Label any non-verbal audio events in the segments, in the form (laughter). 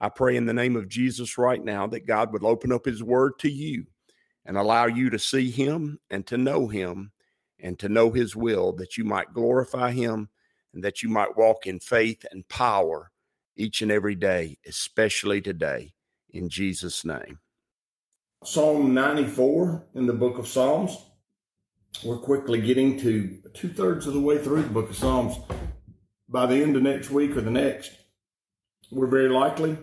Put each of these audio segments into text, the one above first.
I pray in the name of Jesus right now that God would open up his word to you and allow you to see him and to know him and to know his will, that you might glorify him and that you might walk in faith and power each and every day, especially today, in Jesus' name. Psalm 94 in the book of Psalms. We're quickly getting to two thirds of the way through the book of Psalms. By the end of next week or the next, we're very likely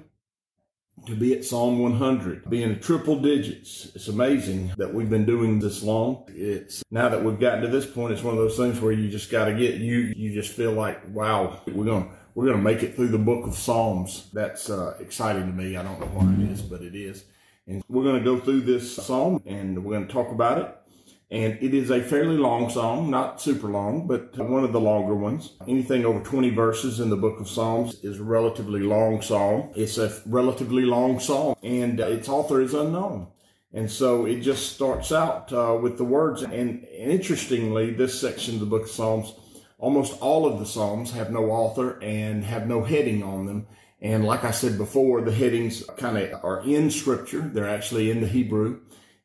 to be at Psalm 100, be in triple digits. It's amazing that we've been doing this long. It's now that we've gotten to this point, it's one of those things where you just got to get you, you just feel like, wow, we're to, we're to make it through the book of Psalms. That's uh, exciting to me. I don't know why it is, but it is. And we're to go through this psalm and we're to talk about it. And it is a fairly long song, not super long, but one of the longer ones. Anything over 20 verses in the book of Psalms is a relatively long song. It's a relatively long song and its author is unknown. And so it just starts out uh, with the words. And interestingly, this section of the book of Psalms, almost all of the Psalms have no author and have no heading on them. And like I said before, the headings kind of are in scripture. They're actually in the Hebrew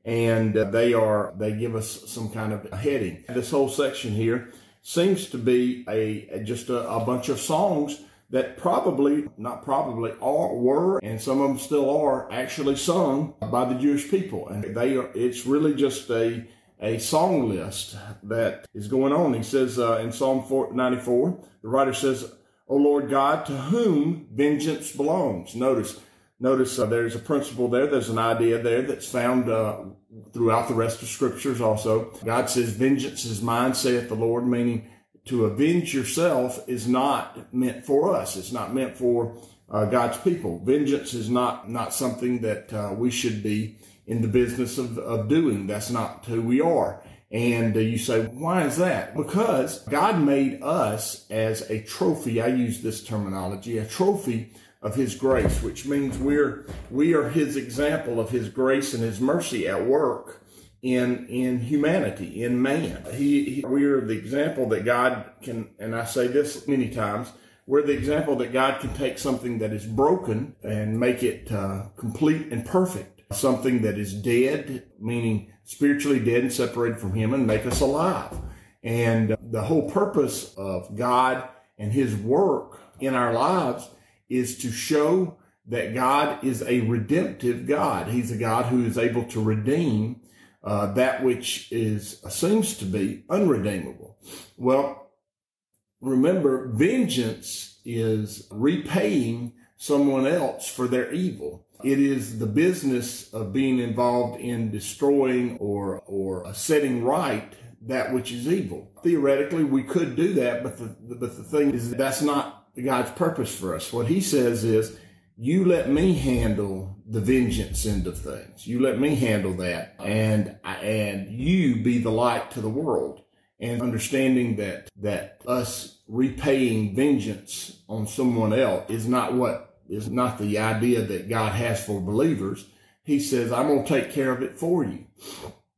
and uh, they are they give us some kind of heading. This whole section here seems to be a just a, a bunch of songs that probably not probably are were and some of them still are actually sung by the Jewish people, and they are. It's really just a a song list that is going on. He says uh, in Psalm 94, the writer says, "O Lord God, to whom vengeance belongs." Notice Notice uh, there's a principle there. There's an idea there that's found uh, throughout the rest of scriptures also. God says, vengeance is mine, saith the Lord, meaning to avenge yourself is not meant for us. It's not meant for uh, God's people. Vengeance is not, not something that uh, we should be in the business of, of doing. That's not who we are. And uh, you say, why is that? Because God made us as a trophy. I use this terminology, a trophy of his grace, which means we're, we are his example of his grace and his mercy at work in, in humanity, in man. He, he, we are the example that God can, and I say this many times, we're the example that God can take something that is broken and make it uh, complete and perfect. Something that is dead, meaning spiritually dead and separated from Him, and make us alive. And the whole purpose of God and His work in our lives is to show that God is a redemptive God. He's a God who is able to redeem uh, that which is seems to be unredeemable. Well, remember, vengeance is repaying someone else for their evil. It is the business of being involved in destroying or or setting right that which is evil. Theoretically, we could do that, but the but the thing is that's not God's purpose for us. What he says is, you let me handle the vengeance end of things. You let me handle that and, and you be the light to the world and understanding that, that us repaying vengeance on someone else is not what is not the idea that God has for believers. He says, I'm going to take care of it for you.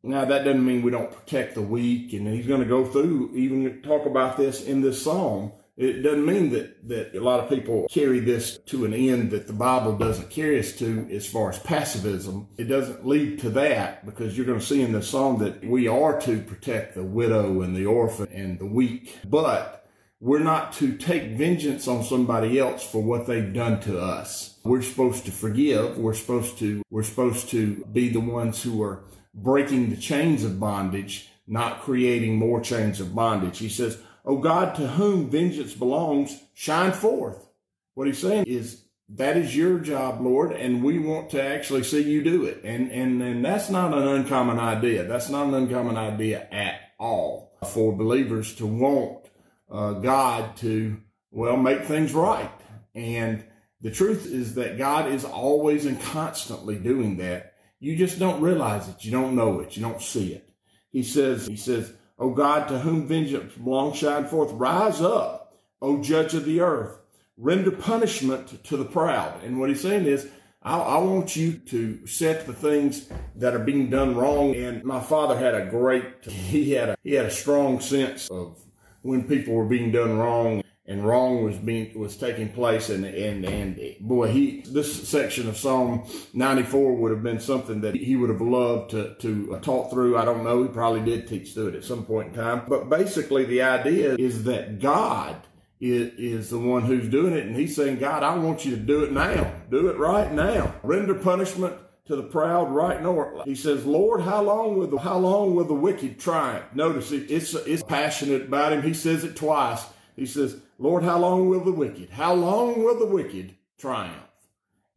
Now that doesn't mean we don't protect the weak and he's going to go through even talk about this in this psalm it doesn't mean that, that a lot of people carry this to an end that the Bible doesn't carry us to as far as pacifism. It doesn't lead to that because you're going to see in the psalm that we are to protect the widow and the orphan and the weak, but we're not to take vengeance on somebody else for what they've done to us. We're supposed to forgive. We're supposed to, we're supposed to be the ones who are breaking the chains of bondage, not creating more chains of bondage. He says, O God, to whom vengeance belongs, shine forth. What he's saying is, that is your job, Lord, and we want to actually see you do it. And, and, and that's not an uncommon idea. That's not an uncommon idea at all for believers to want uh, God to, well, make things right. And The truth is that God is always and constantly doing that. You just don't realize it. You don't know it. You don't see it. He says, he says, O God, to whom vengeance belongs, shine forth. Rise up, O judge of the earth. Render punishment to the proud. And what he's saying is, I, I, want you to set the things that are being done wrong. And my father had a great, he had a, he had a strong sense of when people were being done wrong and wrong was being was taking place and and and boy he this section of psalm 94 would have been something that he would have loved to to uh, talk through i don't know he probably did teach through it at some point in time but basically the idea is that god is, is the one who's doing it and he's saying god i want you to do it now do it right now render punishment to the proud right north. He says, Lord, how long will the, how long will the wicked triumph? Notice it, it's, it's passionate about him. He says it twice. He says, Lord, how long will the wicked, how long will the wicked triumph?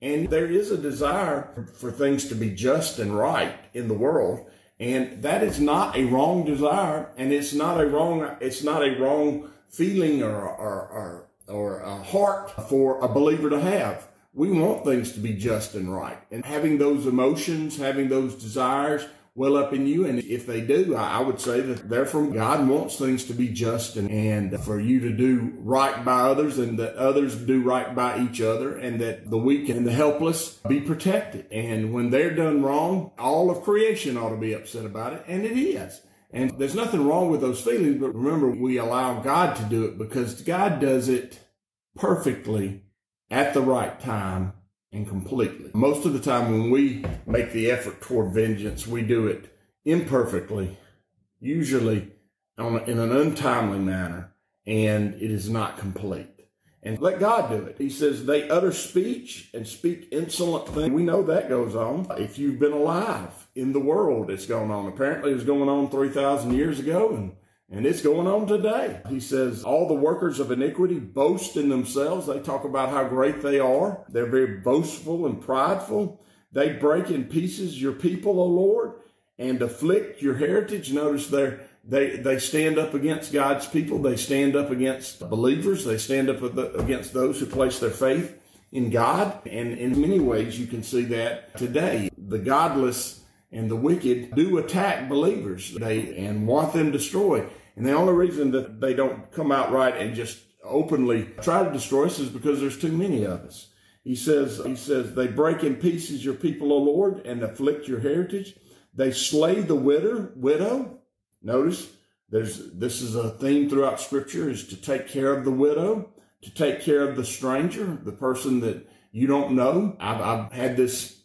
And there is a desire for things to be just and right in the world. And that is not a wrong desire. And it's not a wrong, it's not a wrong feeling or, or, or, or a heart for a believer to have. We want things to be just and right. And having those emotions, having those desires, well up in you. And if they do, I would say that they're from God wants things to be just and, and for you to do right by others and that others do right by each other and that the weak and the helpless be protected. And when they're done wrong, all of creation ought to be upset about it. And it is. And there's nothing wrong with those feelings, but remember, we allow God to do it because God does it perfectly at the right time and completely. Most of the time, when we make the effort toward vengeance, we do it imperfectly, usually on, in an untimely manner, and it is not complete. And let God do it. He says they utter speech and speak insolent things. We know that goes on. If you've been alive in the world, it's going on. Apparently, it was going on 3,000 years ago, and and it's going on today. He says, all the workers of iniquity boast in themselves. They talk about how great they are. They're very boastful and prideful. They break in pieces your people, O Lord, and afflict your heritage. Notice they they, they stand up against God's people. They stand up against believers. They stand up against those who place their faith in God. And in many ways, you can see that today. The godless and the wicked do attack believers. They and want them destroyed. And the only reason that they don't come out right and just openly try to destroy us is because there's too many of us. He says he says they break in pieces your people o lord and afflict your heritage. They slay the widow widow. Notice there's this is a theme throughout scripture is to take care of the widow to take care of the stranger the person that you don't know. I've, I've had this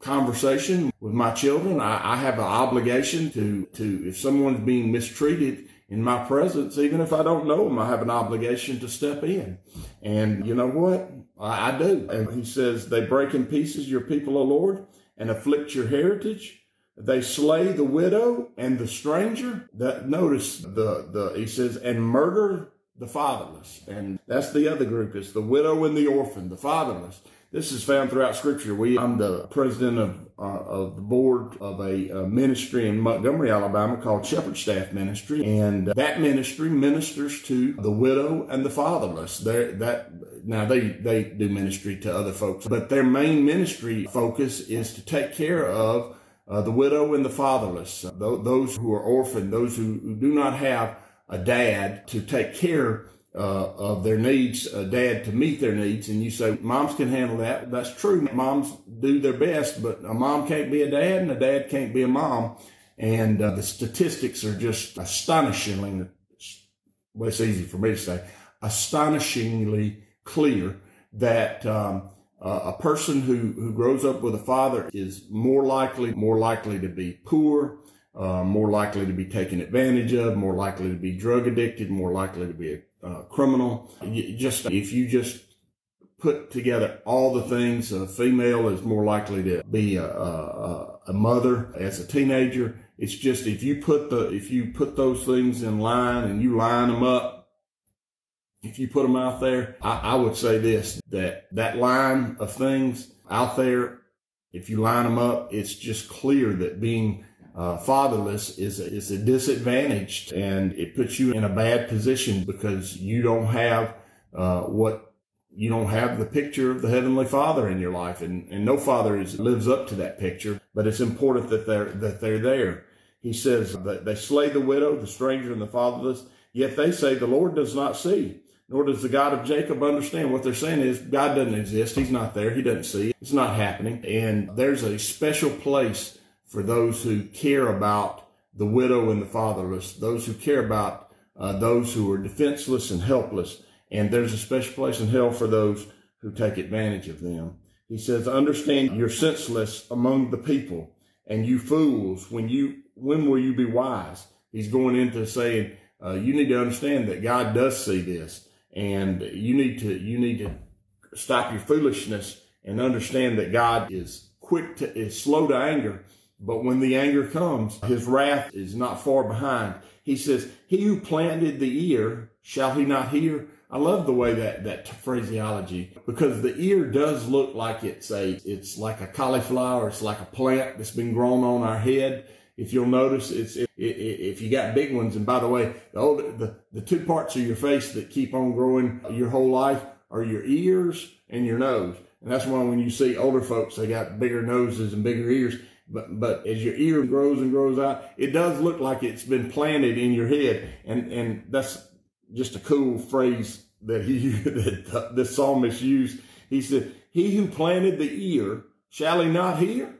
conversation with my children. I, I, have an obligation to, to, if someone's being mistreated in my presence, even if I don't know them, I have an obligation to step in. And you know what? I, I do. And he says, they break in pieces your people, O Lord, and afflict your heritage. They slay the widow and the stranger. That notice the, the, he says, and murder the fatherless. And that's the other group. It's the widow and the orphan, the fatherless. This is found throughout Scripture. We, I'm the president of uh, of the board of a, ministry in Montgomery, Alabama called Shepherd Staff Ministry, and that ministry ministers to the widow and the fatherless. They're, that now they they do ministry to other folks, but their main ministry focus is to take care of uh, the widow and the fatherless, uh, those who are orphaned, those who, who do not have a dad to take care uh, of their needs, a dad to meet their needs. And you say, moms can handle that. That's true. Moms do their best, but a mom can't be a dad and a dad can't be a mom. And uh, the statistics are just astonishingly, well, it's easy for me to say, astonishingly clear that um, uh, a person who, who grows up with a father is more likely, more likely to be poor, uh, more likely to be taken advantage of, more likely to be drug addicted, more likely to be uh, criminal. You just if you just put together all the things, a female is more likely to be a, a, a mother as a teenager. It's just if you put the if you put those things in line and you line them up, if you put them out there, I, I would say this that that line of things out there, if you line them up, it's just clear that being uh, fatherless is a, is a disadvantage and it puts you in a bad position because you don't have uh, what you don't have the picture of the heavenly father in your life and, and no father is, lives up to that picture, but it's important that they're, that they're there. He says that they slay the widow, the stranger and the fatherless, yet they say the Lord does not see, nor does the God of Jacob understand. What they're saying is God doesn't exist. He's not there. He doesn't see. It's not happening. And there's a special place for those who care about the widow and the fatherless, those who care about uh, those who are defenseless and helpless. And there's a special place in hell for those who take advantage of them. He says, understand you're senseless among the people and you fools, when you, when will you be wise? He's going into saying, uh, you need to understand that God does see this and you need to, you need to stop your foolishness and understand that God is quick to, is slow to anger. But when the anger comes, his wrath is not far behind. He says, he who planted the ear, shall he not hear? I love the way that, that phraseology, because the ear does look like it's a, it's like a cauliflower. It's like a plant that's been grown on our head. If you'll notice, it's, it, it, if you got big ones, and by the way, the, old, the, the two parts of your face that keep on growing your whole life are your ears and your nose. And that's why when you see older folks, they got bigger noses and bigger ears. But, but as your ear grows and grows out, it does look like it's been planted in your head. And, and that's just a cool phrase that he, (laughs) that the psalmist used. He said, he who planted the ear, shall he not hear?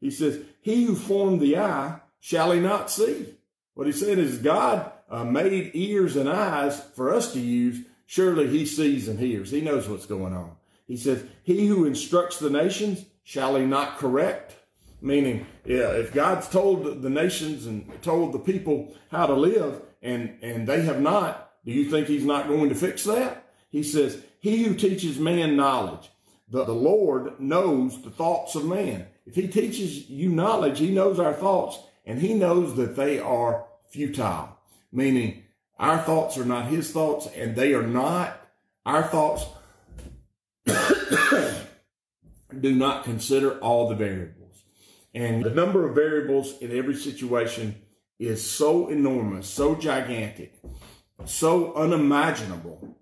He says, he who formed the eye, shall he not see? What he said is God uh, made ears and eyes for us to use. Surely he sees and hears. He knows what's going on. He says, he who instructs the nations, shall he not correct? Meaning, yeah, if God's told the nations and told the people how to live and, and they have not, do you think he's not going to fix that? He says, he who teaches man knowledge, the, the Lord knows the thoughts of man. If he teaches you knowledge, he knows our thoughts and he knows that they are futile, meaning our thoughts are not his thoughts and they are not our thoughts. (coughs) do not consider all the variables. And the number of variables in every situation is so enormous, so gigantic, so unimaginable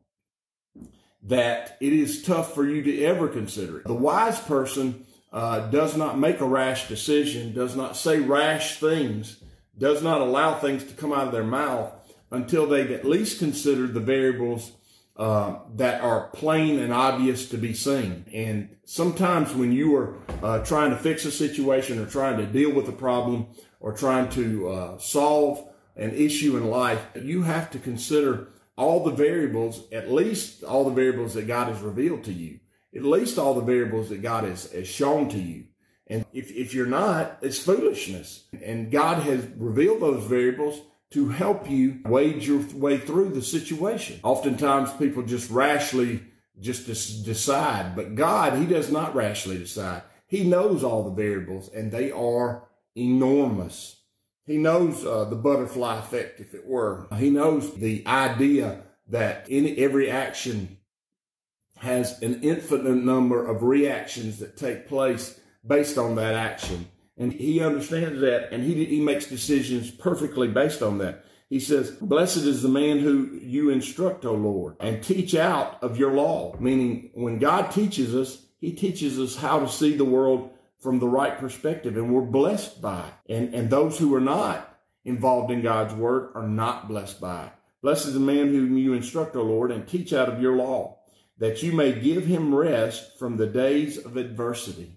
that it is tough for you to ever consider it. The wise person uh, does not make a rash decision, does not say rash things, does not allow things to come out of their mouth until they've at least considered the variables uh, that are plain and obvious to be seen. And sometimes when you are uh, trying to fix a situation or trying to deal with a problem or trying to uh, solve an issue in life, you have to consider all the variables, at least all the variables that God has revealed to you, at least all the variables that God has, has shown to you. And if, if you're not, it's foolishness. And God has revealed those variables to help you wade your way through the situation. Oftentimes people just rashly just decide, but God, he does not rashly decide. He knows all the variables and they are enormous. He knows uh, the butterfly effect, if it were. He knows the idea that in every action has an infinite number of reactions that take place based on that action. And he understands that and he, he makes decisions perfectly based on that. He says, blessed is the man who you instruct, O Lord, and teach out of your law. Meaning when God teaches us, he teaches us how to see the world from the right perspective and we're blessed by it. And, and those who are not involved in God's word are not blessed by it. Blessed is the man whom you instruct, O Lord, and teach out of your law, that you may give him rest from the days of adversity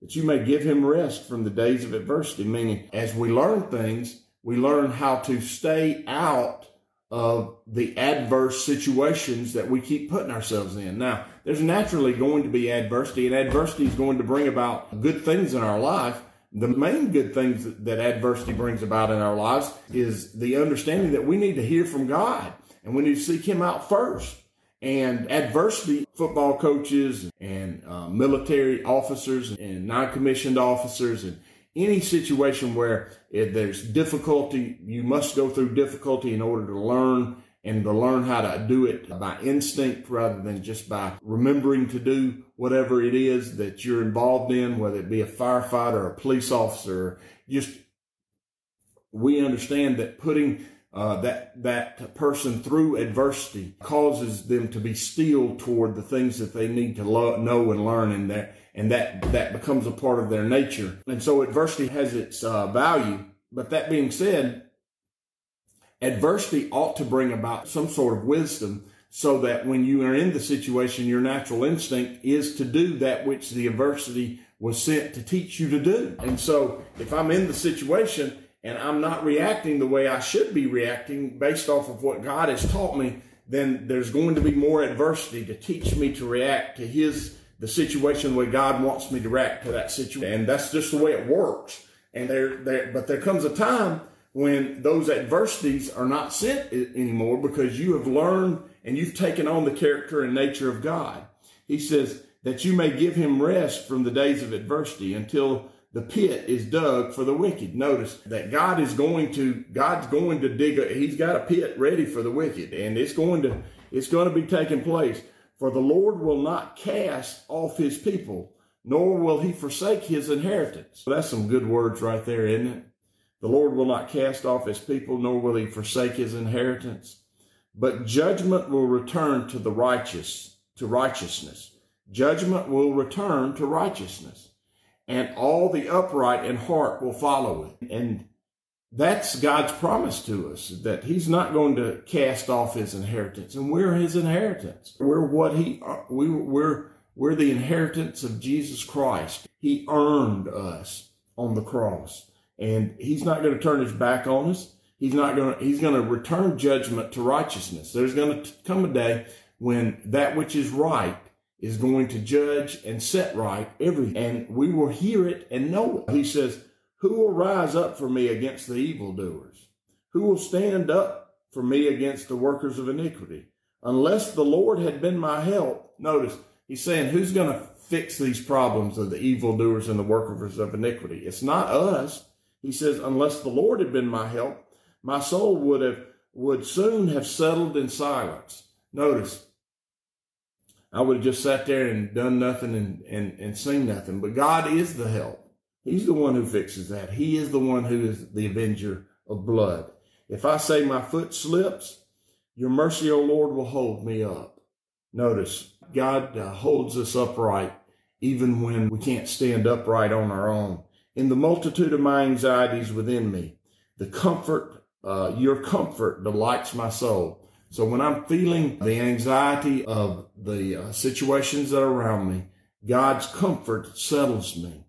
that you may give him rest from the days of adversity. Meaning, as we learn things, we learn how to stay out of the adverse situations that we keep putting ourselves in. Now, there's naturally going to be adversity, and adversity is going to bring about good things in our life. The main good things that adversity brings about in our lives is the understanding that we need to hear from God and we need to seek Him out first and adversity football coaches and uh, military officers and non-commissioned officers and any situation where if there's difficulty you must go through difficulty in order to learn and to learn how to do it by instinct rather than just by remembering to do whatever it is that you're involved in whether it be a firefighter or a police officer just we understand that putting uh, that that person through adversity causes them to be steeled toward the things that they need to lo- know and learn, and that and that that becomes a part of their nature. And so adversity has its uh, value. But that being said, adversity ought to bring about some sort of wisdom so that when you are in the situation, your natural instinct is to do that which the adversity was sent to teach you to do. And so if I'm in the situation and I'm not reacting the way I should be reacting based off of what God has taught me, then there's going to be more adversity to teach me to react to his the situation way God wants me to react to that situation. And that's just the way it works. And there, there, but there comes a time when those adversities are not sent anymore because you have learned and you've taken on the character and nature of God. He says that you may give him rest from the days of adversity until the pit is dug for the wicked. Notice that God is going to, God's going to dig, a, he's got a pit ready for the wicked and it's going to, it's going to be taking place. For the Lord will not cast off his people, nor will he forsake his inheritance. That's some good words right there, isn't it? The Lord will not cast off his people, nor will he forsake his inheritance. But judgment will return to the righteous, to righteousness. Judgment will return to righteousness. And all the upright in heart will follow it. And that's God's promise to us that He's not going to cast off His inheritance, and we're His inheritance. We're what He uh, we we're we're the inheritance of Jesus Christ. He earned us on the cross, and He's not going to turn His back on us. He's not going to He's going to return judgment to righteousness. There's going to come a day when that which is right is going to judge and set right everything, and we will hear it and know it. He says who will rise up for me against the evildoers? Who will stand up for me against the workers of iniquity? Unless the Lord had been my help, notice he's saying, who's going to fix these problems of the evildoers and the workers of iniquity? It's not us. He says, unless the Lord had been my help, my soul would have, would soon have settled in silence. Notice, I would have just sat there and done nothing and, and, and seen nothing. But God is the help. He's the one who fixes that. He is the one who is the avenger of blood. If I say my foot slips, your mercy, O Lord, will hold me up. Notice, God uh, holds us upright even when we can't stand upright on our own. In the multitude of my anxieties within me, the comfort, uh, your comfort delights my soul. So when I'm feeling the anxiety of the uh, situations that are around me, God's comfort settles me.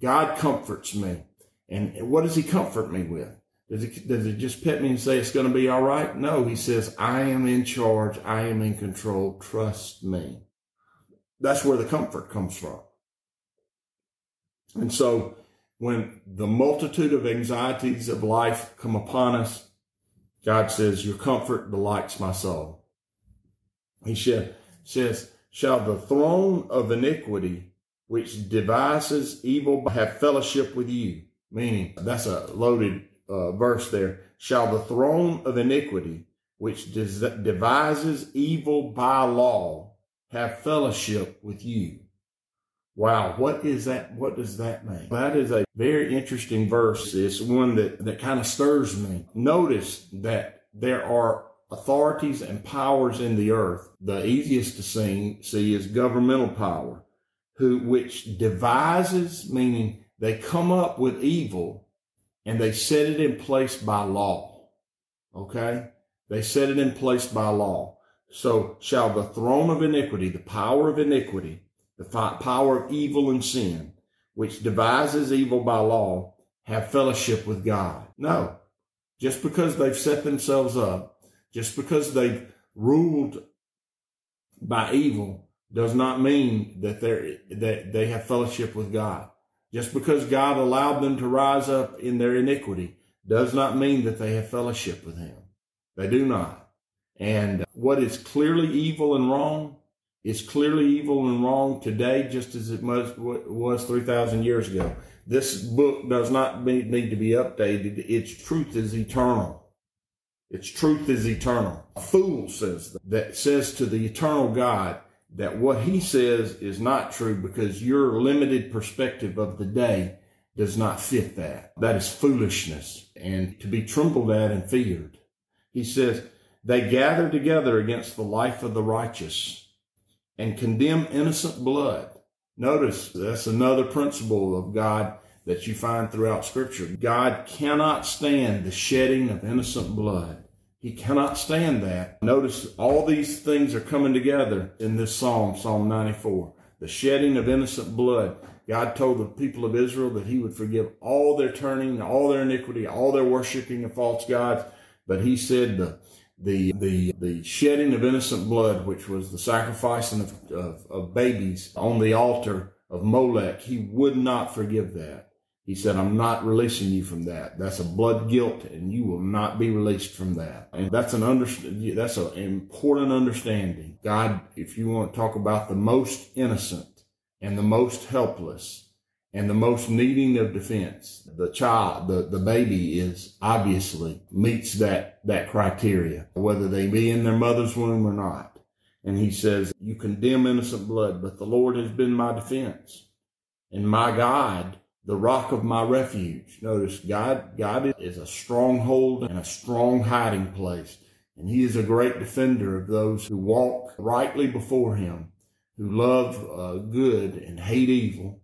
God comforts me. And what does he comfort me with? Does he, does just pet me and say it's going to be all right? No, he says, I am in charge. I am in control. Trust me. That's where the comfort comes from. And so when the multitude of anxieties of life come upon us, God says, your comfort delights my soul. He says, shall the throne of iniquity which devises evil have fellowship with you. Meaning, that's a loaded uh, verse there. Shall the throne of iniquity, which devises evil by law, have fellowship with you? Wow, what is that? What does that mean? That is a very interesting verse. It's one that, that kind of stirs me. Notice that there are authorities and powers in the earth. The easiest to see, see is governmental power who which devises, meaning they come up with evil and they set it in place by law. Okay? They set it in place by law. So shall the throne of iniquity, the power of iniquity, the power of evil and sin, which devises evil by law, have fellowship with God? No. Just because they've set themselves up, just because they've ruled by evil, does not mean that they that they have fellowship with God. Just because God allowed them to rise up in their iniquity does not mean that they have fellowship with Him. They do not. And what is clearly evil and wrong is clearly evil and wrong today, just as it was 3,000 years ago. This book does not need to be updated. Its truth is eternal. Its truth is eternal. A fool says that, that says to the eternal God, that what he says is not true because your limited perspective of the day does not fit that. That is foolishness and to be trembled at and feared. He says, They gather together against the life of the righteous and condemn innocent blood. Notice that's another principle of God that you find throughout Scripture. God cannot stand the shedding of innocent blood. He cannot stand that. Notice all these things are coming together in this psalm, Psalm 94. The shedding of innocent blood. God told the people of Israel that he would forgive all their turning, all their iniquity, all their worshiping of false gods. But he said the, the, the, the shedding of innocent blood, which was the sacrificing of, of, of babies on the altar of Molech, he would not forgive that. He said, I'm not releasing you from that. That's a blood guilt and you will not be released from that. And that's an under, that's an important understanding. God, if you want to talk about the most innocent and the most helpless and the most needing of defense, the child, the, the baby is obviously meets that, that criteria, whether they be in their mother's womb or not. And he says, you condemn innocent blood, but the Lord has been my defense and my God the rock of my refuge. Notice God, God is a stronghold and a strong hiding place. And he is a great defender of those who walk rightly before him, who love uh, good and hate evil,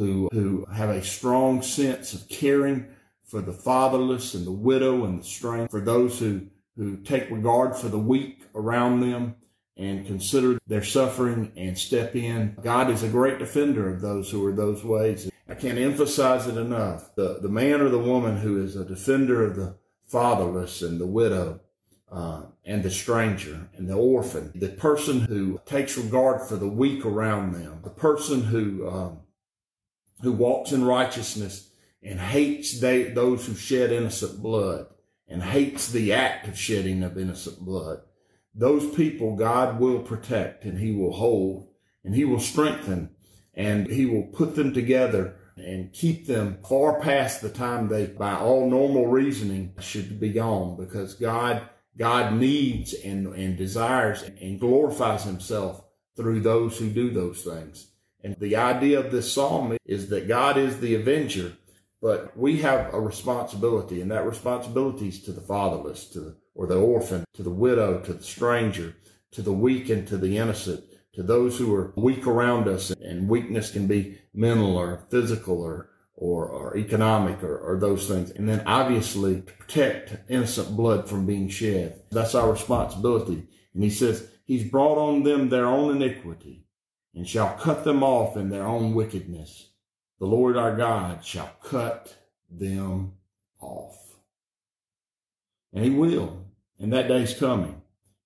who, who have a strong sense of caring for the fatherless and the widow and the stranger, for those who, who take regard for the weak around them and consider their suffering and step in. God is a great defender of those who are those ways. I can't emphasize it enough. The, the man or the woman who is a defender of the fatherless and the widow uh, and the stranger and the orphan, the person who takes regard for the weak around them, the person who um, who walks in righteousness and hates they, those who shed innocent blood and hates the act of shedding of innocent blood. Those people God will protect and he will hold and he will strengthen and he will put them together and keep them far past the time they, by all normal reasoning, should be gone because God, God needs and, and desires and glorifies himself through those who do those things. And the idea of this psalm is that God is the avenger, but we have a responsibility and that responsibility is to the fatherless, to the, or the orphan, to the widow, to the stranger, to the weak and to the innocent to those who are weak around us and weakness can be mental or physical or or, or economic or, or those things. And then obviously to protect innocent blood from being shed. That's our responsibility. And he says, He's brought on them their own iniquity and shall cut them off in their own wickedness. The Lord our God shall cut them off. And he will. And that day's coming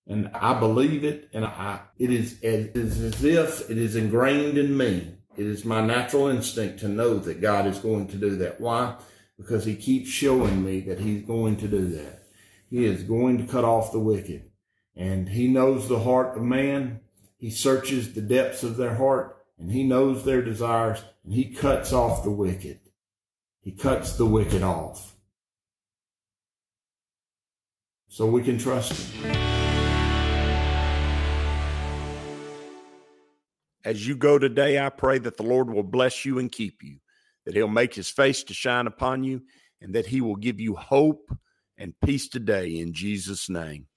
and I believe it, and I it is, it is as if it is ingrained in me. It is my natural instinct to know that God is going to do that. Why? Because He keeps showing me that He's going to do that. He is going to cut off the wicked, and He knows the heart of man. He searches the depths of their heart, and He knows their desires, and He cuts off the wicked. He cuts the wicked off. So we can trust Him. As you go today, I pray that the Lord will bless you and keep you, that he'll make his face to shine upon you, and that he will give you hope and peace today in Jesus' name.